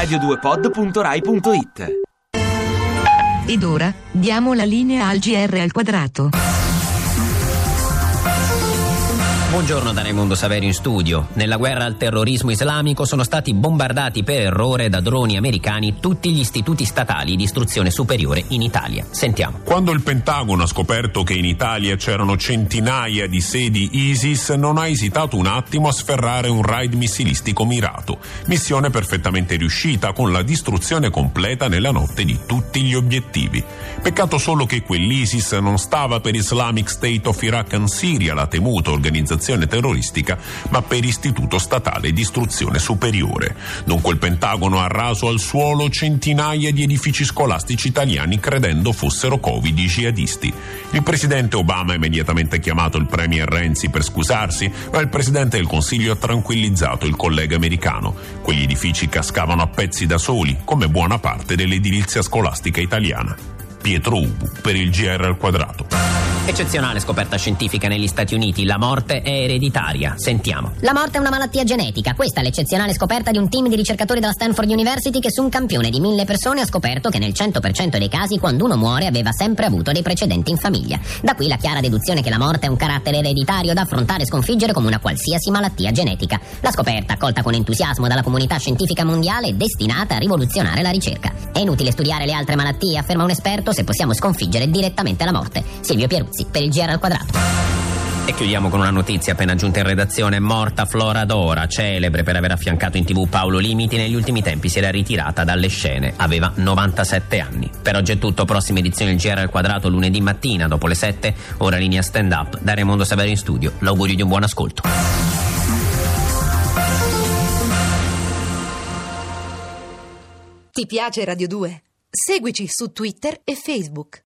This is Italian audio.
radio2pod.rai.it Ed ora diamo la linea al GR al quadrato. Buongiorno da Raimondo Saverio in studio. Nella guerra al terrorismo islamico sono stati bombardati per errore da droni americani tutti gli istituti statali di istruzione superiore in Italia. Sentiamo. Quando il Pentagono ha scoperto che in Italia c'erano centinaia di sedi ISIS, non ha esitato un attimo a sferrare un raid missilistico mirato. Missione perfettamente riuscita con la distruzione completa nella notte di tutti gli obiettivi. Peccato solo che quell'ISIS non stava per Islamic State of Iraq and Syria, la temuta organizzazione terroristica, ma per Istituto Statale di Istruzione Superiore. Dunque il Pentagono ha raso al suolo centinaia di edifici scolastici italiani credendo fossero covid jihadisti. Il presidente Obama ha immediatamente chiamato il premier Renzi per scusarsi, ma il presidente del Consiglio ha tranquillizzato il collega americano. Quegli edifici cascavano a pezzi da soli, come buona parte dell'edilizia scolastica italiana. Pietro Ubu per il GR al quadrato. Eccezionale scoperta scientifica negli Stati Uniti, la morte è ereditaria. Sentiamo. La morte è una malattia genetica. Questa è l'eccezionale scoperta di un team di ricercatori della Stanford University che su un campione di mille persone ha scoperto che nel 100% dei casi quando uno muore aveva sempre avuto dei precedenti in famiglia. Da qui la chiara deduzione che la morte è un carattere ereditario da affrontare e sconfiggere come una qualsiasi malattia genetica. La scoperta, accolta con entusiasmo dalla comunità scientifica mondiale, è destinata a rivoluzionare la ricerca. È inutile studiare le altre malattie, afferma un esperto, se possiamo sconfiggere direttamente la morte. Silvio Pieruzzi per il GR al quadrato. E chiudiamo con una notizia appena giunta in redazione. Morta Flora Dora, celebre per aver affiancato in tv Paolo Limiti, negli ultimi tempi si era ritirata dalle scene. Aveva 97 anni. Per oggi è tutto, prossima edizione del GR al quadrato lunedì mattina dopo le 7, ora linea stand up da Raimondo Saverio in studio. L'augurio di un buon ascolto. Ti piace Radio 2? Seguici su Twitter e Facebook.